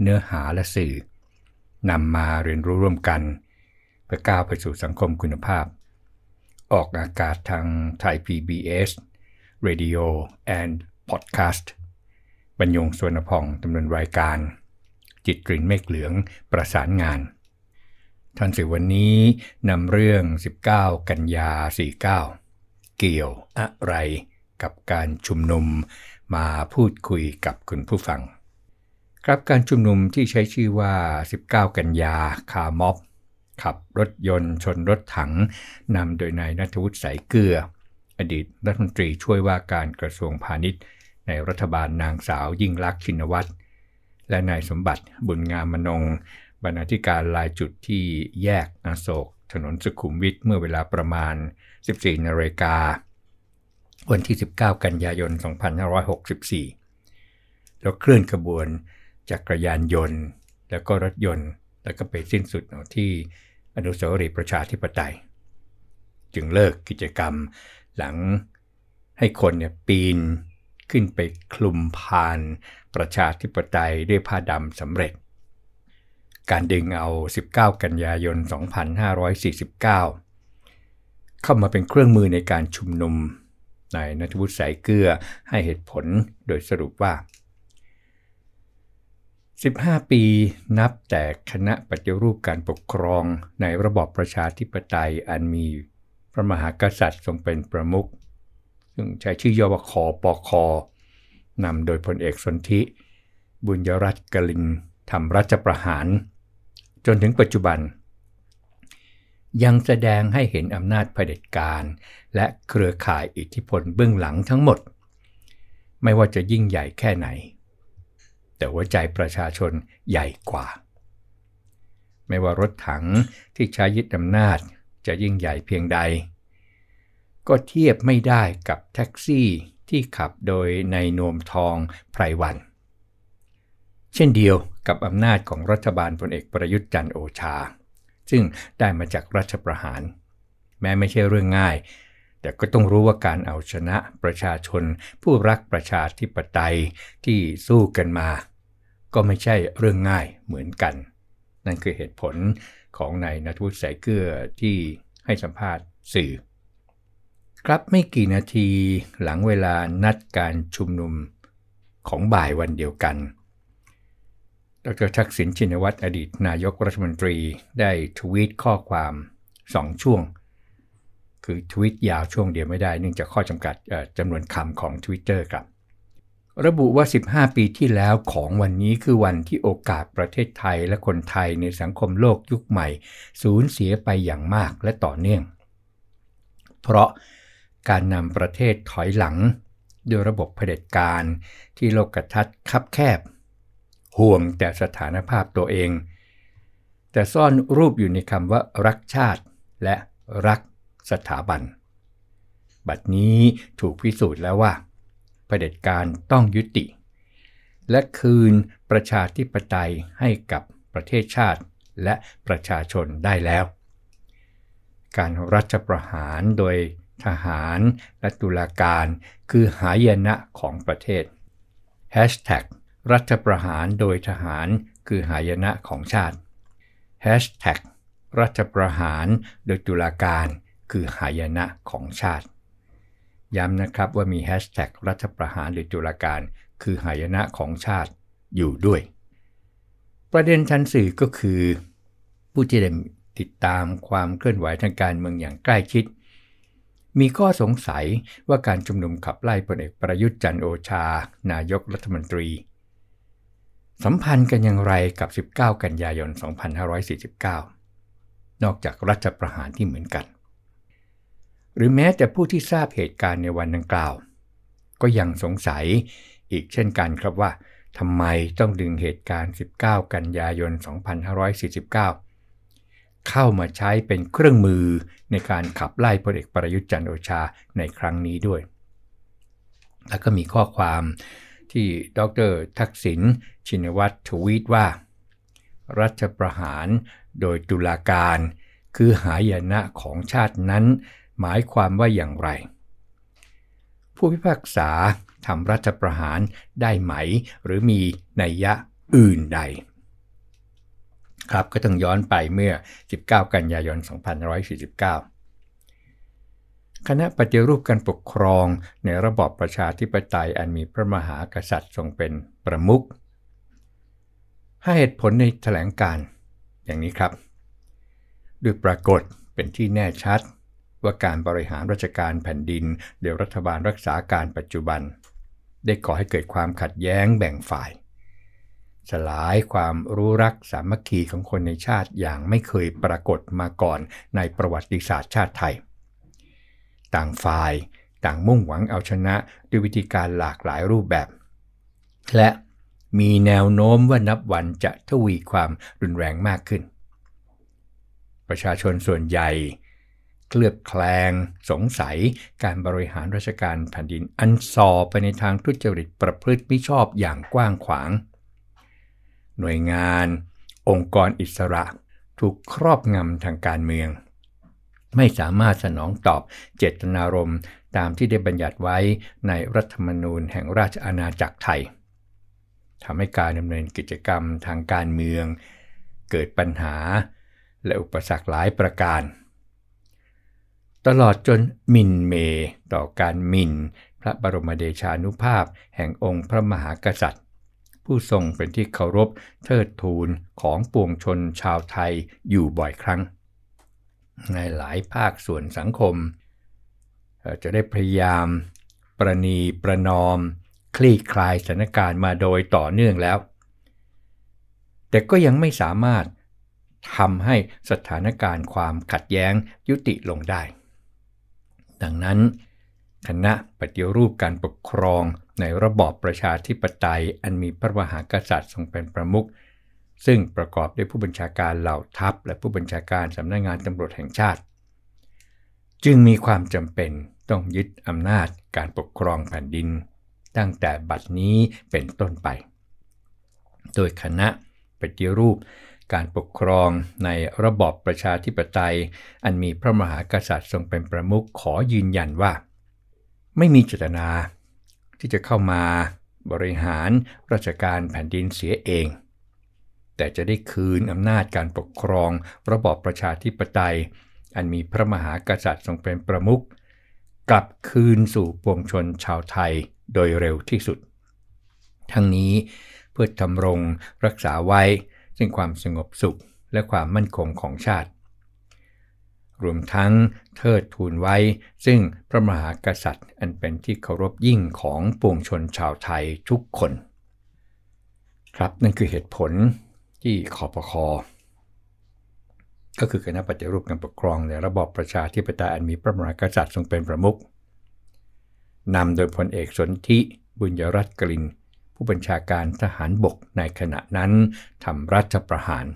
เนื้อหาและสื่อนำมาเรียนรู้ร่วมกันเพื่อก้าวไปสู่สังคมคุณภาพ ออกอากาศทางไทย PBS Radio and Podcast บรรยงสวนพองดำเนินรายการ จิตกลิ่นเมฆเหลืองประสานงาน ท่านสื่อวันนี้นำเรื่อง 19 กันยา 49 เกี่ยวอะไรกับการชุมนุมมาพูดคุยกับคุณผู้ฟัง ครับการชุมนุมที่ใช้ชื่อว่า 19 กันยาคาม็อบ ขับรถยนต์ชนรถถังนำโดยนายนัทวุฒิสายเกลือ อดีตรัฐมนตรีช่วยว่าการกระทรวงพาณิชย์ ในรัฐบาลนางสาวยิ่งลักษณ์ชินวัตรและนายสมบัติบุญงามมนง บรรณาธิการลายจุดที่แยกอโศก ถนนสุขุมวิทเมื่อเวลาประมาณ 14นาฬิกาวันที่ 19 กันยายน 2564 แล้วเคลื่อนขบวน จักรยานยนต์ แล้วก็รถยนต์ แล้วก็ไปสิ้นสุดที่อนุสาวรีย์ประชาธิปไตย จึงเลิกกิจกรรมหลังให้คนเนี่ยปีนขึ้นไปคลุมพานประชาธิปไตยด้วยผ้าดำสำเร็จ การดึงเอา 19 กันยายน 2549 เข้ามาเป็นเครื่องมือในการชุมนุมนายนัทวุฒิสายเกลือให้เหตุผลโดยสรุปว่า 15 ปีนับแต่คณะปฏิรูปการปกครองในระบอบประชาธิปไตยอันมีพระมหากษัตริย์ทรงเป็นประมุขซึ่งใช้ชื่อย่อว่าคอปอคอนำโดยพลเอกสนธิ บุญยรัตน์กลินทำรัฐประหาร จนถึงปัจจุบัน ยังแสดงให้เห็นอำนาจเผด็จการ และเครือข่ายอิทธิพลเบื้องหลังทั้งหมด ไม่ว่าจะยิ่งใหญ่แค่ไหน แต่ว่าใจประชาชนใหญ่กว่า ไม่ว่ารถถังที่ใช้ยึดอำนาจจะยิ่งใหญ่เพียงใด ก็เทียบไม่ได้กับแท็กซี่ที่ขับโดยในนวมทองไพรวัน เช่นเดียวกับอำนาจของรัฐบาลพลเอกประยุทธ์จันโอชา ซึ่งได้มาจากรัฐประหาร แม้ไม่ใช่เรื่องง่าย แต่ก็ต้องรู้ว่าการเอาชนะประชาชน ผู้รักประชาธิปไตยที่สู้กันมา ก็ไม่ใช่เรื่องง่ายเหมือนกัน นั่นคือเหตุผลของนายนัทวุฒิสายเกลือที่ให้สัมภาษณ์สื่อ ครับไม่กี่นาทีหลังเวลานัดการชุมนุมของบ่ายวันเดียวกันดรทักษิณชินวัตรอดีตนายกรัฐมนตรีได้ทวีตข้อความ2ช่วง คือทวีตยาวช่วงเดียวไม่ได้เนื่องจากข้อจำกัดจำนวนคำของ Twitter ครับ ระบุว่า 15 ปีที่แล้วของวันนี้คือวันที่โอกาสประเทศไทยและคนไทยในสังคมโลกยุคใหม่ สูญเสียไปอย่างมากและต่อเนื่อง เพราะการนำประเทศถอยหลังด้วยระบบเผด็จการที่โลกทัศน์คับแคบ ห่วงแต่สถานภาพตัวเอง แต่ซ่อนรูปอยู่ในคำว่ารักชาติและรัก สถาบัน บัดนี้ถูกพิสูจน์แล้วว่าเผด็จการต้องยุติ และคืนประชาธิปไตยให้กับประเทศชาติและประชาชนได้แล้ว การรัฐประหารโดยทหารและตุลาการคือหายนะของประเทศ Hashtag รัฐประหารโดยทหารคือหายนะของชาติ Hashtag รัฐประหารโดยตุลาการ คือหายนะของชาติ ย้ำนะครับว่ามีแฮชแท็กรัฐประหารโดยตุลาการคือหายนะของชาติอยู่ด้วย ประเด็นทันสื่อก็คือ ผู้ที่ได้ติดตามความเคลื่อนไหวทางการเมืองอย่างใกล้ชิด มีข้อสงสัยว่าการชุมนุมขับไล่พลเอกประยุทธ์จันโอชา นายกรัฐมนตรี สัมพันธ์กันอย่างไรกับ 19 กันยายน 2549 นอกจากรัฐประหารที่เหมือนกัน หรือแม้แต่ผู้ที่ทราบเหตุการณ์ในวันดังกล่าว ก็ยังสงสัยอีกเช่นกันครับว่าทำไมต้องดึงเหตุการณ์ 19 กันยายน 2549 เข้ามาใช้เป็นเครื่องมือในการขับไล่พลเอกประยุทธ์จันโอชาในครั้งนี้ด้วย แล้วก็มีข้อความที่ดรทักษิณชินวัตรทวีตว่า รัฐประหารโดยตุลาการ คือหายนะของชาตินั้น หมายความว่าอย่างไร ผู้พิพากษาทำรัฐประหารได้ไหม หรือมีนัยยะอื่นใด ครับก็ต้องย้อนไปเมื่อ 19 กันยายน 2549 คณะปฏิรูปการปกครองในระบอบประชาธิปไตยอันมีพระมหากษัตริย์ทรงเป็นประมุขให้เหตุผลในแถลงการอย่างนี้ครับ ด้วยปรากฏเป็นที่แน่ชัด ว่าการบริหารราชการแผ่นดินโดยรัฐบาลรักษาการปัจจุบัน ได้ก่อให้เกิดความขัดแย้งแบ่งฝ่าย สลายความรู้รักสามัคคีของคนในชาติอย่างไม่เคยปรากฏมาก่อนในประวัติศาสตร์ชาติไทย ต่างฝ่ายต่างมุ่งหวังเอาชนะด้วยวิธีการหลากหลายรูปแบบ และมีแนวโน้มว่านับวันจะทวีความรุนแรงมากขึ้น ประชาชนส่วนใหญ่ เคลือบแคลง สงสัย การบริหารราชการแผ่นดินอันซอไปในทางทุจริตประพฤติม่ชอบอย่างกว้างขวาง หน่วยงาน องค์กรอิสระ ถูกครอบงำทางการเมือง ไม่สามารถสนองตอบเจตนารมณ์ตามที่ได้บัญญัติไว้ในรัฐธรรมนูญแห่งราชอาณาจักรไทยทำให้การดำเนินกิจกรรมทางการเมือง เกิดปัญหาและอุปสรรคหลายประการ ตลอดจนมินเมต่อการมินพระบรมเดชานุภาพแห่งองค์พระมหากษัตริย์ ผู้ทรงเป็นที่เคารพเทิดทูนของปวงชนชาวไทยอยู่บ่อยครั้ง ในหลายภาคส่วนสังคม จะได้พยายาม ประนีประนอม คลี่คลายสถานการณ์มาโดยต่อเนื่องแล้ว แต่ก็ยังไม่สามารถทำให้สถานการณ์ความขัดแย้งยุติลงได้ ดังนั้นคณะปฏิรูปการปกครองในระบอบประชาธิปไตยอันมีพระมหากษัตริย์ทรงเป็นประมุขซึ่งประกอบด้วยผู้บัญชาการเหล่าทัพ และผู้บัญชาการสำนักงงานตำรวจแห่งชาติ จึงมีความจำเป็นต้องยึดอำนาจการปกครองแผ่นดิน ตั้งแต่บัดนี้เป็นต้นไป โดยคณะปฏิรูป การปกครองในระบอบประชาธิปไตย อันมีพระมหากษัตริย์ทรงเป็นประมุขขอยืนยันว่า ไม่มีเจตนา ที่จะเข้ามาบริหารราชการแผ่นดินเสียเอง แต่จะได้คืนอำนาจการปกครองระบอบประชาธิปไตย อันมีพระมหากษัตริย์ทรงเป็นประมุขกลับคืนสู่ปวงชนชาวไทยโดยเร็วที่สุด ทั้งนี้เพื่อทำรงรักษาไว้ ซึ่งความสงบสุขและความมั่นคงของชาติ รวมทั้งเทิดทูนไว้ ซึ่งพระมหากษัตริย์อันเป็นที่เคารพยิ่งของปวงชนชาวไทยทุกคน ครับนั่นคือเหตุผลที่คอปคอก็คือคณะปฏิรูปการปกครองในระบอบประชาธิปไตยอันมีพระมหากษัตริย์ทรงเป็นประมุขนำโดยพลเอกสนธิบุญยรัตน์กลิน ผู้บัญชาการทหารบกในขณะนั้นทำรัฐประหาร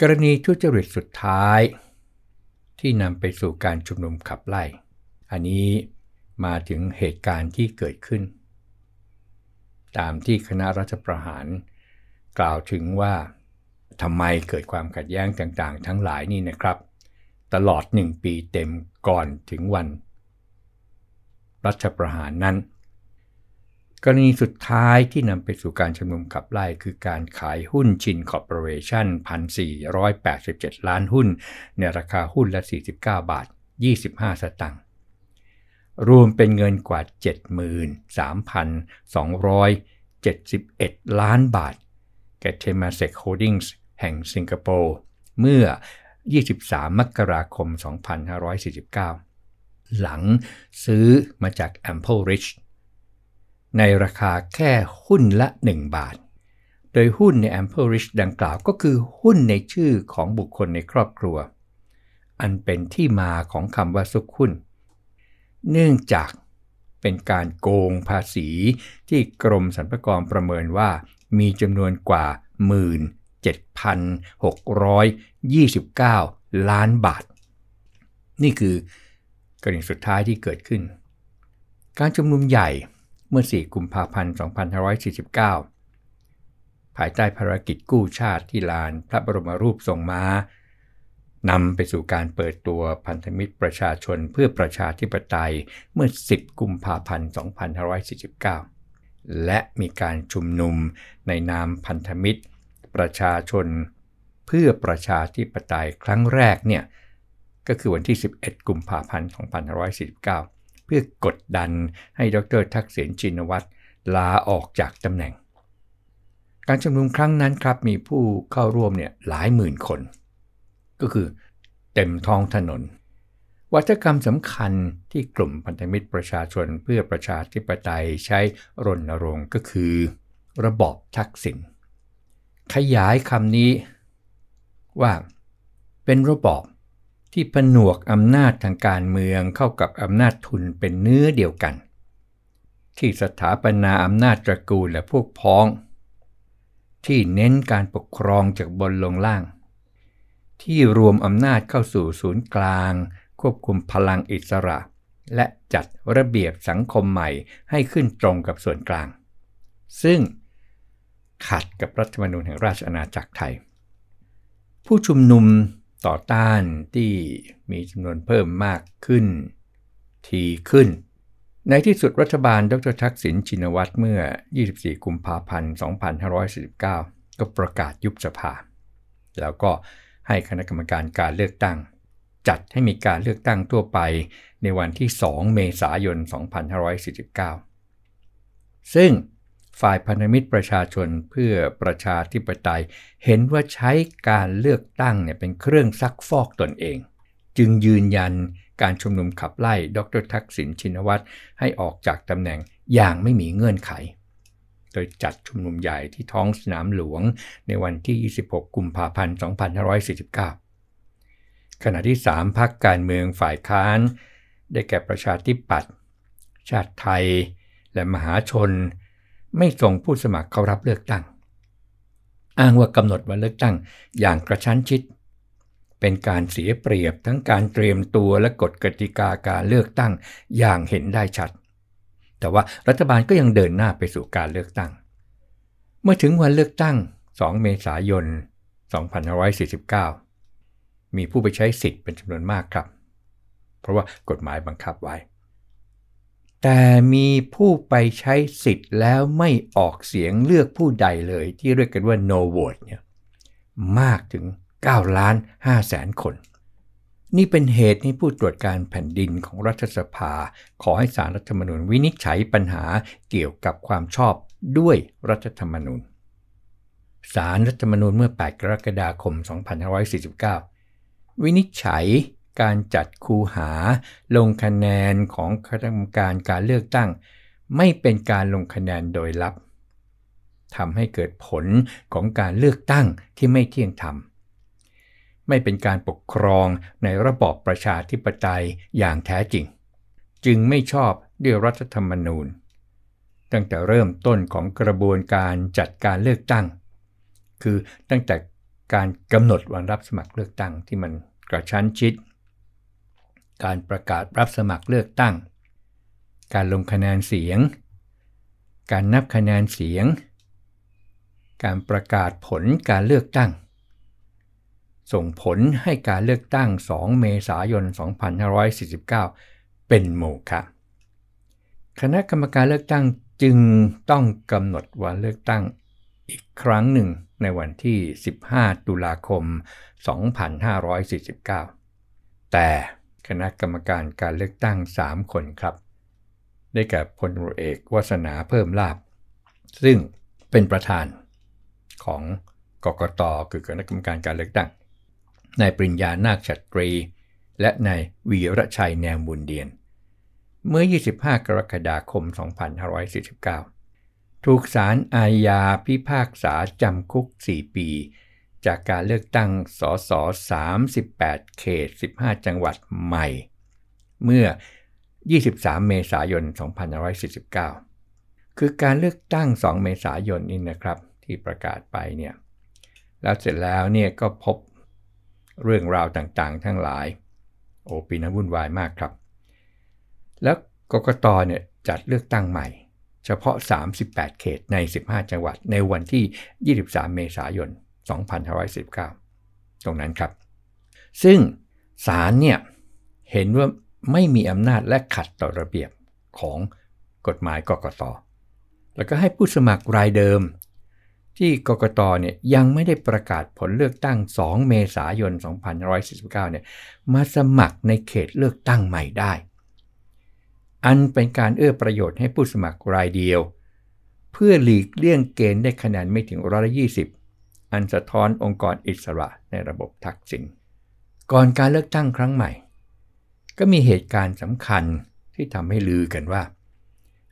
กรณีทุจริตสุดท้าย ที่นำไปสู่การชุมนุมขับไล่ อันนี้มาถึงเหตุการณ์ที่เกิดขึ้น ตามที่คณะรัฐประหาร กล่าวถึงว่าทำไมเกิดความขัดแย้งต่างๆ ทั้งหลายนี่นะครับ ตลอดหนึ่งปีเต็มก่อนถึงวัน รัฐประหารนั้น กรณีสุดท้ายที่นำไปสู่การชุมนุมขับไล่คือการขายหุ้นชินคอร์ปอเรชั่น 1,487 ล้านหุ้น ในราคาหุ้นละ 49 บาท 25 สตางค์รวมเป็นเงินกว่า 73,271 ล้านบาท แก่ Temasek Holdings แห่งสิงคโปร์เมื่อ 23 มกราคม 2549 หลังซื้อมาจาก Ample Rich ในราคาแค่หุ้นละ 1 บาท โดยหุ้นใน Ample Rich ดังกล่าวก็คือหุ้นในชื่อของบุคคลในครอบครัว อันเป็นที่มาของคำว่าซุกหุ้น เนื่องจากเป็นการโกงภาษีที่กรมสรรพากรประเมินว่ามีจำนวนกว่า 17,629 ล้านบาท นี่คือกรณีสุดท้ายที่เกิดขึ้น การชุมนุมใหญ่ เมื่อ 4 กุมภาพันธ์ 2549 ภายใต้ภารกิจกู้ชาติที่ลานพระบรมรูปทรงม้านำไปสู่การเปิดตัวพันธมิตรประชาชนเพื่อประชาธิปไตยเมื่อ 10 กุมภาพันธ์ 2549 และมีการชุมนุมในนามพันธมิตร ประชาชน เพื่อประชาธิปไตยครั้งแรกเนี่ยก็คือวันที่ 11 กุมภาพันธ์ 2549 พื่อกดดันให้ดรทักษิณชินวัตรลาออกจากตำแหน่ง การชุมนุมครั้งนั้นครับมีผู้เข้าร่วมเนี่ยหลายหมื่นคน ก็คือเต็มท้องถนน วัฒกรรมสำคัญที่กลุ่มพันธมิตรประชาชนเพื่อประชาธิปไตยใช้รณรงค์ก็คือ ระบอบทักษิณขยายคำนี้ว่าเป็นระบอบ ที่ผนวกอำนาจทางการเมืองเข้ากับอำนาจทุนเป็นเนื้อเดียวกัน ที่สถาปนาอำนาจตระกูลและพวกพ้อง ที่เน้นการปกครองจากบนลงล่าง ที่รวมอำนาจเข้าสู่ศูนย์กลาง ควบคุมพลังอิสระ และจัดระเบียบสังคมใหม่ให้ขึ้นตรงกับส่วนกลาง ซึ่งขัดกับรัฐธรรมนูญแห่งราชอาณาจักรไทย ผู้ชุมนุม ต่อต้านที่มีจำนวนเพิ่มมากขึ้น ทีขึ้น ในที่สุดรัฐบาลดรทักษิณชินวัตรเมื่อ 24 กุมภาพันธ์ 2549 ก็ประกาศยุบสภา แล้วก็ให้คณะกรรมการการเลือกตั้ง จัดให้มีการเลือกตั้งทั่วไปในวันที่ 2 เมษายน 2549 ซึ่ง ฝ่ายพันธมิตรประชาชนเพื่อประชาธิปไตย เห็นว่าใช้การเลือกตั้งเนี่ยเป็นเครื่องซักฟอกตนเอง จึงยืนยันการชุมนุมขับไล่ดรทักษิณชินวัตรให้ออกจากตำแหน่งอย่างไม่มีเงื่อนไข โดยจัดชุมนุมใหญ่ที่ท้องสนามหลวงในวันที่ 26 กุมภาพันธ์ 2549 ขณะที่ 3พักการเมืองฝ่ายค้าน ได้แก่ประชาธิปัตย์ชาติไทย และมหาชน ไม่ส่งผู้สมัครเข้ารับเลือกตั้ง อ้างว่ากำหนดวันเลือกตั้งอย่างกระชั้นชิด เป็นการเสียเปรียบทั้งการเตรียมตัวและกฎกติกาการเลือกตั้งอย่างเห็นได้ชัด แต่ว่ารัฐบาลก็ยังเดินหน้าไปสู่การเลือกตั้ง เมื่อถึงวันเลือกตั้ง 2 เมษายน 2549 มีผู้ไปใช้สิทธิ์เป็นจำนวนมากครับ เพราะว่ากฎหมายบังคับไว้ แต่มีผู้ไปใช้สิทธิ์แล้วไม่ออกเสียงเลือกผู้ใดเลยที่เรียกกันว่า no vote เนี่ยมากถึง9ล้าน5แสนคน นี่เป็นเหตุให้ผู้ตรวจการแผ่นดินของรัฐสภา ขอให้สารรัฐธรรมนูญวินิจฉัยปัญหาเกี่ยวกับความชอบด้วยรัฐธรรมนูญสารรัฐธรรมนูญเมื่อ 8 กรกฎาคม 2549 วินิจฉัย การจัดคูหา ลงคะแนนของคณะกรรมการการเลือกตั้ง ไม่เป็นการลงคะแนนโดยลับทำให้เกิดผลของการเลือกตั้งที่ไม่เที่ยงธรรม ไม่เป็นการปกครองในระบอบประชาธิปไตยอย่างแท้จริง จึงไม่ชอบด้วยรัฐธรรมนูญ ตั้งแต่เริ่มต้นของกระบวนการจัดการเลือกตั้ง คือตั้งแต่การกำหนดวันรับสมัครเลือกตั้งที่มันกระชั้นชิด การประกาศรับสมัครเลือกตั้ง การลงคะแนนเสียง การนับคะแนนเสียง การประกาศผลการเลือกตั้ง ส่งผลให้การเลือกตั้ง 2 เมษายน 2549 เป็นโมฆะคณะกรรมการเลือกตั้งจึงต้องกำหนดวันเลือกตั้งอีกครั้งหนึ่งในวันที่ 15 ตุลาคม 2549 แต่ คณะกรรมการการเลือกตั้ง 3 คนครับ ได้แก่พลเอกวัฒนาเพิ่มลาบ ซึ่งเป็นประธานของกกตคือคณะกรรมการการเลือกตั้งนายปริญญานาคชัตรี และนายวีระชัยแนมบุญเดียน เมื่อ 25 กรกฎาคม 2549 ถูกศาลอาญาพิพากษาจำคุก 4 ปี จากการเลือกตั้งสส38 เขต 15 จังหวัดใหม่ เมื่อ 23 เมษายน 2549 คือการเลือกตั้ง 2 เมษายนนี่นะครับ ที่ประกาศไปเนี่ย แล้วเสร็จแล้วเนี่ยก็พบเรื่องราวต่างๆ ทั้งหลาย โอปีนั้นวุ่นวายมากครับ แล้วกกตเนี่ยจัดเลือกตั้งใหม่ เฉพาะ 38 เขตใน 15 จังหวัดในวันที่ 23 เมษายน 2519 ตรงนั้นครับ ซึ่งศาลเนี่ยเห็นว่าไม่มีอำนาจและขัดต่อระเบียบของกฎหมายกกต แล้วก็ให้ผู้สมัครรายเดิม ที่กกตเนี่ยยังไม่ได้ประกาศผลเลือกตั้ง 2 เมษายน 2549 เนี่ยมาสมัครในเขตเลือกตั้งใหม่ได้ อันเป็นการเอื้อประโยชน์ให้ผู้สมัครรายเดียว เพื่อหลีกเลี่ยงเกณฑ์ได้คะแนนไม่ถึงร้อยละ20 อันสะท้อนองค์กรอิสระในระบบทักษิณก่อนการเลือกตั้งครั้งใหม่ ก็มีเหตุการณ์สำคัญที่ทำให้ลือกันว่า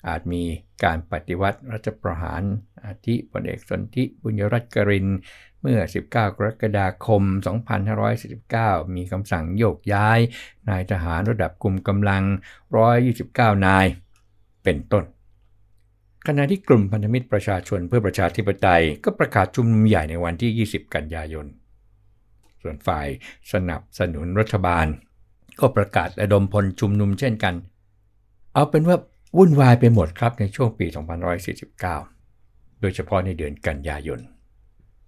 อาจมีการปฏิวัติรัฐประหารอาทิพลเอกสนธิบุญยรัตน์กรินเมื่อ 19 กรกฎาคม 2549 มีคำสั่งโยกย้าย นายทหารระดับกลุ่มกำลัง 129 นาย เป็นต้น ขณะที่กลุ่มพันธมิตรประชาชนเพื่อประชาธิปไตยก็ประกาศชุมนุมใหญ่ในวันที่ 20 กันยายน ส่วนฝ่ายสนับสนุนรัฐบาล ก็ประกาศระดมพลชุมนุมเช่นกัน เอาเป็นว่าวุ่นวายไปหมดครับในช่วงปี2549 โดยเฉพาะในเดือนกันยายน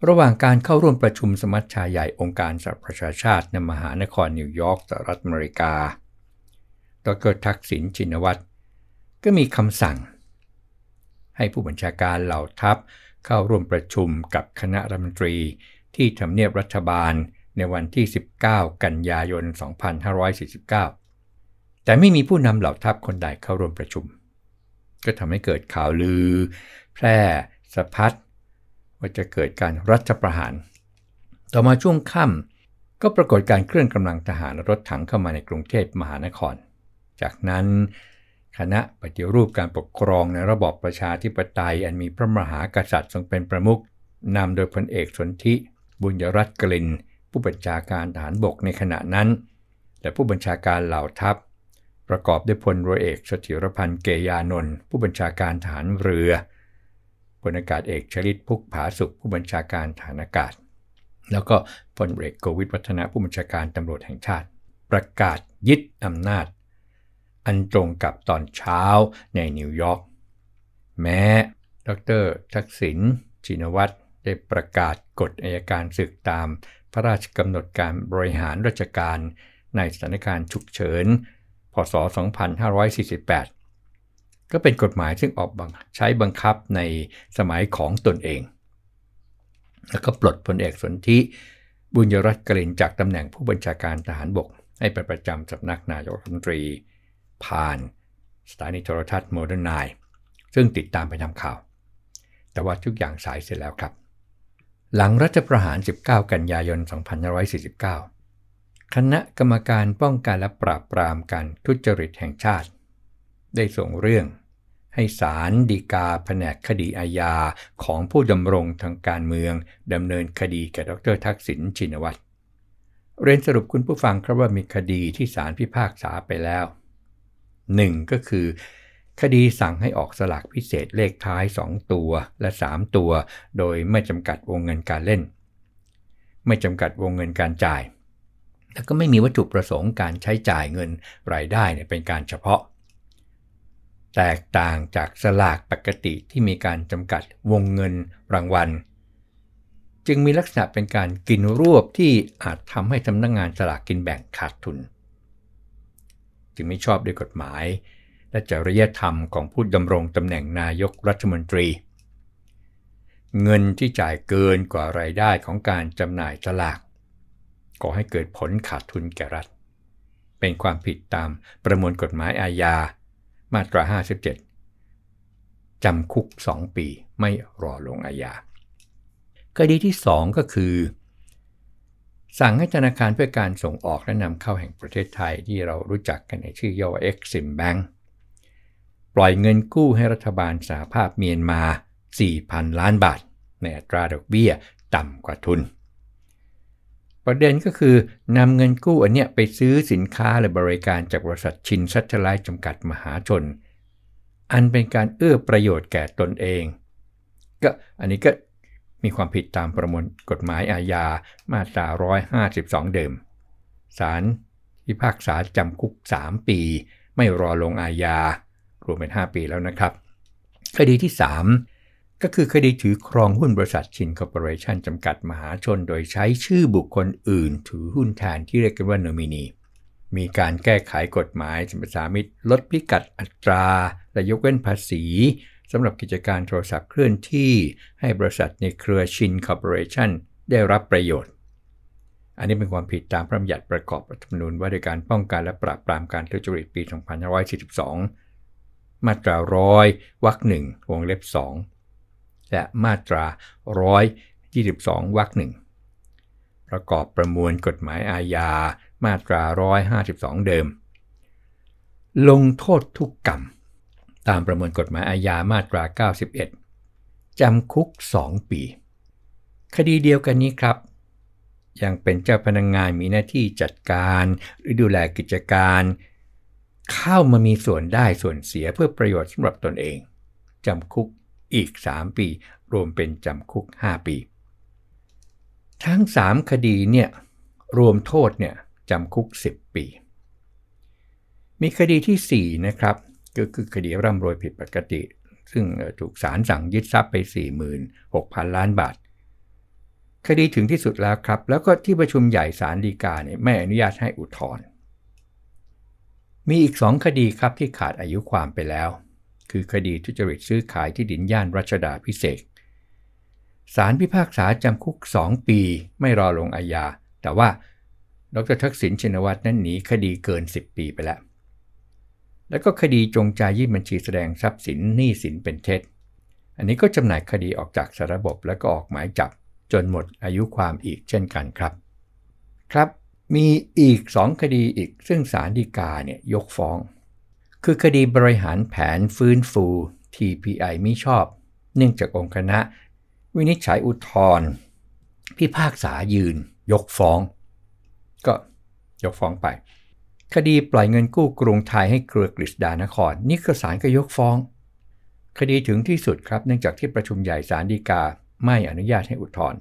ระหว่างการเข้าร่วมประชุมสมัชชาใหญ่องค์การสหประชาชาติในมหานครนิวยอร์กสหรัฐอเมริกา ดรทักษิณชินวัตรก็มีคำสั่ง ให้ผู้บัญชาการเหล่าทัพ เข้าร่วมประชุมกับคณะรัฐมนตรี ที่ทำเนียบรัฐบาลในวันที่ 19 กันยายน 2549 แต่ไม่มีผู้นำเหล่าทัพคนใดเข้าร่วมประชุม ก็ทำให้เกิดข่าวลือ แพร่สะพัดว่าจะเกิดการรัฐประหาร ต่อมาช่วงค่ำก็ปรากฏการเคลื่อนกำลังทหารรถถังเข้ามาในกรุงเทพมหานคร จากนั้น คณะปฏิรูปการปกครองในระบอบประชาธิปไตยอันมีพระมหากษัตริย์ทรงเป็นประมุขนำโดยพลเอกสนธิ บุญยรัตน์กลิน ผู้บัญชาการฐานบกในขณะนั้น และผู้บัญชาการเหล่าทัพ ประกอบด้วยพลเรือเอกสถิรพันธ์เกยานนท์ผู้บัญชาการฐานเรือพลอากาศเอกชลิตพุกผาสุขผู้บัญชาการฐานอากาศ แล้วก็พลเอกโกวิทวัฒนะผู้บัญชาการตำรวจแห่งชาติ ประกาศยึดอำนาจ อันตรงกับตอนเช้าในนิวยอร์กแม้ ดรทักษิณชินวัตรได้ประกาศกฎอายการศึกตามพระราชกำหนดการบริหารราชการในสถานการณ์ฉุกเฉิน พศ 2548 ก็เป็นกฎหมายซึ่งออกบังใช้บังคับในสมัยของตนเอง แล้วก็ปลดพลเอกสนธิบุญยรัตน์กลินจากตำแหน่งผู้บัญชาการทหารบก ให้ไปประจำสำนักนายกรัฐมนตรี ผ่านสถานีโทรทัศน์โมเดิร์นไนน์ซึ่งติดตามไปทำข่าว แต่ว่าทุกอย่างสายเสียแล้วครับ หลังรัฐประหาร 19 กันยายน 2549 คณะกรรมการป้องกันและปราบปรามการทุจริตแห่งชาติ ได้ส่งเรื่อง ให้ศาลฎีกาแผนกคดีอาญาของผู้ดำรงทางการเมืองดำเนินคดีแก่ดรทักษิณชินวัตรเรียนสรุปคุณผู้ฟังครับว่ามีคดีที่ศาลพิพากษาไปแล้ว 1. ก็คือ คดีสั่งให้ออกสลากพิเศษเลขท้าย 2 ตัวและ 3 ตัว โดยไม่จำกัดวงเงินการเล่น ไม่จำกัดวงเงินการจ่าย แล้วก็ไม่มีวัตถุประสงค์การใช้จ่ายเงินรายได้เนี่ยเป็นการเฉพาะ แตกต่างจากสลากปกติที่มีการจำกัดวงเงินรางวัลจึงมีลักษณะเป็นการกินรวบที่อาจทำให้สำนักงงานสลากกินแบ่งขาดทุน จึงไม่ชอบด้วยกฎหมาย และจริยธรรมของผู้ดำรงตำแหน่งนายกรัฐมนตรี เงินที่จ่ายเกินกว่ารายได้ของการจำหน่ายสลากก่อให้เกิดผลขาดทุนแก่รัฐ เป็นความผิดตามประมวลกฎหมายอาญา มาตรา 57 จำคุก 2 ปีไม่รอลงอาญาคดีที่ 2 ก็คือ สั่งให้ธนาคารเพื่อการส่งออกและนำเข้าแห่งประเทศไทยที่เรารู้จักกันในชื่อย่อ Exim Bank ปล่อยเงินกู้ให้รัฐบาลสหภาพเมียนมา 4,000 ล้านบาท ในอัตราดอกเบี้ยต่ำกว่าทุน ประเด็นก็คือนำเงินกู้อันเนี้ยไปซื้อสินค้าและบริการจากบริษัทชินแซทเทลไลท์จำกัดมหาชน อันเป็นการเอื้อประโยชน์แก่ตนเอง ก็อันนี้ก็ มีความผิดตามประมวลกฎหมายอาญามาตรา 152 เดิม ศาลพิพากษาจำคุก 3 ปี ไม่รอลงอาญารวมเป็น 5 ปีแล้วนะครับ คดีที่ 3 ก็คือคดีถือครองหุ้นบริษัทชินคอร์ปอเรชันจำกัดมหาชน โดยใช้ชื่อบุคคลอื่น ถือหุ้นแทนที่เรียกกันว่าเนมินี มีการแก้ไขกฎหมายสรรพสามิตลดพิกัดอัตราและยกเว้นภาษี สำหรับกิจการโทรศัพท์เคลื่อนที่ให้บริษัทในเครือชินคอร์ปอเรชันได้รับประโยชน์ อันนี้เป็นความผิดตามพระราชบัญญัติประกอบรัฐธรรมนูญว่าด้วยการป้องกันและปราบปรามการทุจริตปี 2542 มาตราร้อยวรรคหนึ่งวงเล็บ 2 และมาตราร้อย22วรรคหนึ่งประกอบประมวลกฎหมายอาญามาตรา 152 เดิม ลงโทษทุกกรรม ตามประมวลกฎหมายอาญามาตรา 91 จำคุก 2 ปี คดีเดียวกันนี้ครับ ยังเป็นเจ้าพนักงงานมีหน้าที่จัดการหรือดูแลกิจการ เข้ามามีส่วนได้ส่วนเสียเพื่อประโยชน์สำหรับตนเอง จำคุกอีก 3 ปี รวมเป็นจำคุก 5 ปี ทั้ง 3 คดีเนี่ยรวมโทษเนี่ยจำคุก 10 ปี มีคดีที่ 4 นะครับ ก็คือคดีร่ำรวยผิดปกติ ซึ่งถูกศาลสั่งยึดทรัพย์ไป 46,000 ล้านบาท คดีถึงที่สุดแล้วครับ แล้วก็ที่ประชุมใหญ่ศาลฎีกาเนี่ยไม่อนุญาตให้อุทธรณ์มีอีกสองคดีครับที่ขาดอายุความไปแล้ว คือคดีทุจริตซื้อขายที่ดินย่านรัชดาพิเศษศาลพิพากษาจำคุก 2 ปีไม่รอลงอาญาแต่ว่าดรทักษิณชินวัตรนั้นหนีคดีเกิน 10 ปีไปแล้ว แล้วก็คดีจงใจยื่นบัญชีแสดงทรัพย์สินหนี้สินเป็นเท็จ อันนี้ก็จำหน่ายคดีออกจากสาระบบแล้วก็ออกหมายจับ จนหมดอายุความอีกเช่นกันครับ ครับ มีอีก 2 คดีอีกซึ่งศาลฎีกาเนี่ยยกฟ้อง คือคดีบริหารแผนฟื้นฟู TPI ไม่ชอบ เนื่องจากองค์คณะ วินิจฉัยอุทธรณ์พิพากษายืน ยกฟ้อง ก็ยกฟ้องไป คดีปล่อยเงินกู้กรุงไทยให้เครือกฤษดานครนี่ก็ศาลก็ยกฟ้อง คดีถึงที่สุดครับเนื่องจากที่ประชุมใหญ่ศาลฎีกาไม่อนุญาตให้อุทธรณ์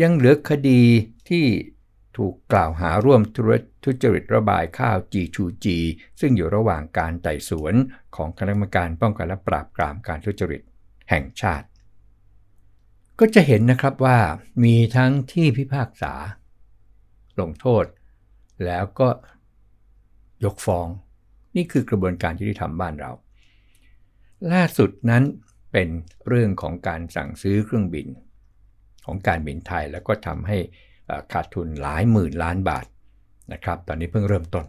ยังเหลือคดีที่ถูกกล่าวหาร่วมทุจริตระบายข้าว G2G ซึ่งอยู่ระหว่างการไต่สวนของคณะกรรมการป้องกันและปราบปรามการทุจริตแห่งชาติ ก็จะเห็นนะครับว่ามีทั้งที่พิพากษา ลงโทษ แล้วก็ ยกฟ้อง นี่คือกระบวนการยุติธรรมบ้านเรา ล่าสุดนั้นเป็นเรื่องของการสั่งซื้อเครื่องบิน ของการบินไทยแล้วก็ทำให้ขาดทุนหลายหมื่นล้านบาทนะครับ ตอนนี้เพิ่งเริ่มต้น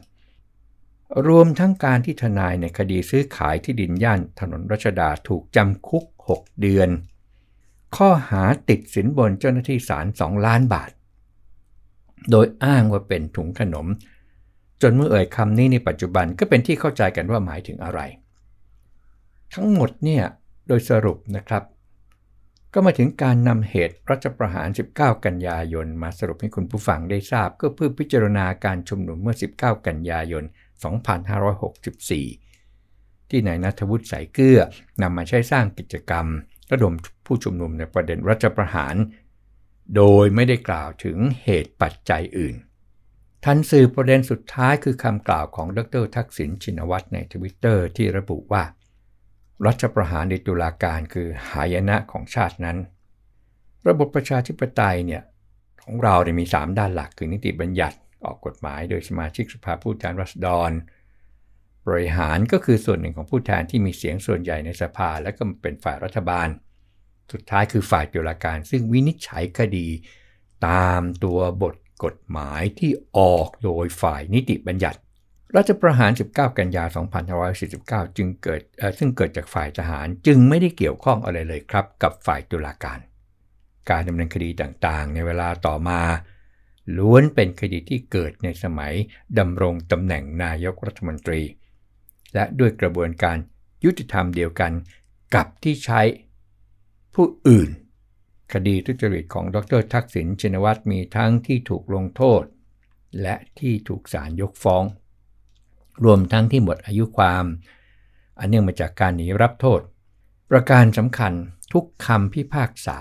รวมทั้งการที่ทนายในคดีซื้อขายที่ดินย่านถนนรัชดาถูกจำคุก 6 เดือน ข้อหาติดสินบนเจ้าหน้าที่ศาล2ล้านบาท โดยอ้างว่าเป็นถุงขนม จนเมื่อเอ่ยคำนี้ในปัจจุบันก็เป็นที่เข้าใจกันว่าหมายถึงอะไร ทั้งหมดเนี่ยโดยสรุปนะครับ ก็มาถึงการนำเหตุรัฐประหาร 19 กันยายน มาสรุปให้คุณผู้ฟังได้ทราบ ก็เพื่อพิจารณาการชุมนุมเมื่อ 19 กันยายน 2564 ที่นายนัทวุฒิสายเกลือนำมาใช้สร้างกิจกรรม ระดมผู้ชุมนุมในประเด็นรัฐประหาร โดยไม่ได้กล่าวถึงเหตุปัจจัยอื่น ทันสื่อประเด็นสุดท้ายคือคำกล่าวของดรทักษิณชินวัตรในทวิตเตอร์ที่ระบุว่า รัฐประหารในตุลาการคือหายนะของชาตินั้น ระบบประชาธิปไตยเนี่ยของเราเนี่ยมี 3 ด้านหลักคือนิติบัญญัติออกกฎหมายโดยสมาชิกสภาผู้แทนราษฎร บริหารก็คือส่วนหนึ่งของผู้แทนที่มีเสียงส่วนใหญ่ในสภา และก็เป็นฝ่ายรัฐบาล สุดท้ายคือฝ่ายตุลาการ ซึ่งวินิจฉัยคดี ตามตัวบท กฎหมายที่ออกโดยฝ่ายนิติบัญญัติ รัฐประหาร 19 กันยา 2549 จึงเกิดซึ่งเกิดจากฝ่ายทหารจึงไม่ได้เกี่ยวข้องอะไรเลยครับ กับฝ่ายตุลาการ การดำเนินคดีต่างๆ ในเวลาต่อมา ล้วนเป็นคดีที่เกิดในสมัยดำรงตำแหน่งนายกรัฐมนตรี และด้วยกระบวนการยุติธรรมเดียวกันกับที่ใช้ผู้อื่น คดีทุจริตของดรทักษิณชินวัตรมีทั้งที่ถูกลงโทษ และที่ถูกศาลยกฟ้อง รวมทั้งที่หมดอายุความ อันเนื่องมาจากการหนีรับโทษ ประการสำคัญทุกคำพิพากษา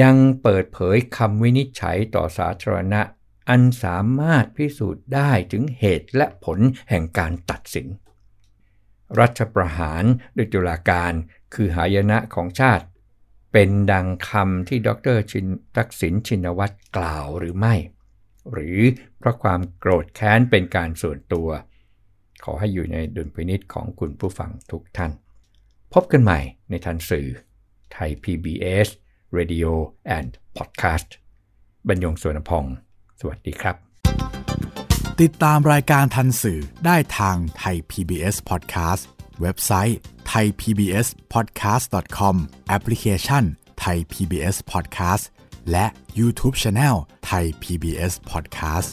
ยังเปิดเผยคำวินิจฉัยต่อสาธารณะ อันสามารถพิสูจน์ได้ถึงเหตุและผลแห่งการตัดสิน รัฐประหารโดยตุลาการคือหายนะของชาติ เป็นดังคำที่ดรชินทักษิณชินวัตรกล่าวหรือไม่ หรือเพราะความโกรธแค้นเป็นการส่วนตัว ขอให้อยู่ในดุลพินิษของคุณผู้ฟังทุกท่าน พบกันใหม่ในทันสื่อ ไทย PBS Radio and Podcast บรรยงสวนพอง สวัสดีครับ ติดตามรายการทันสื่อได้ทางไทย PBS Podcast เว็บไซต์ thaipbspodcast.com แอปพลิเคชัน Thai PBS Podcast และ YouTube Channel Thai PBS Podcast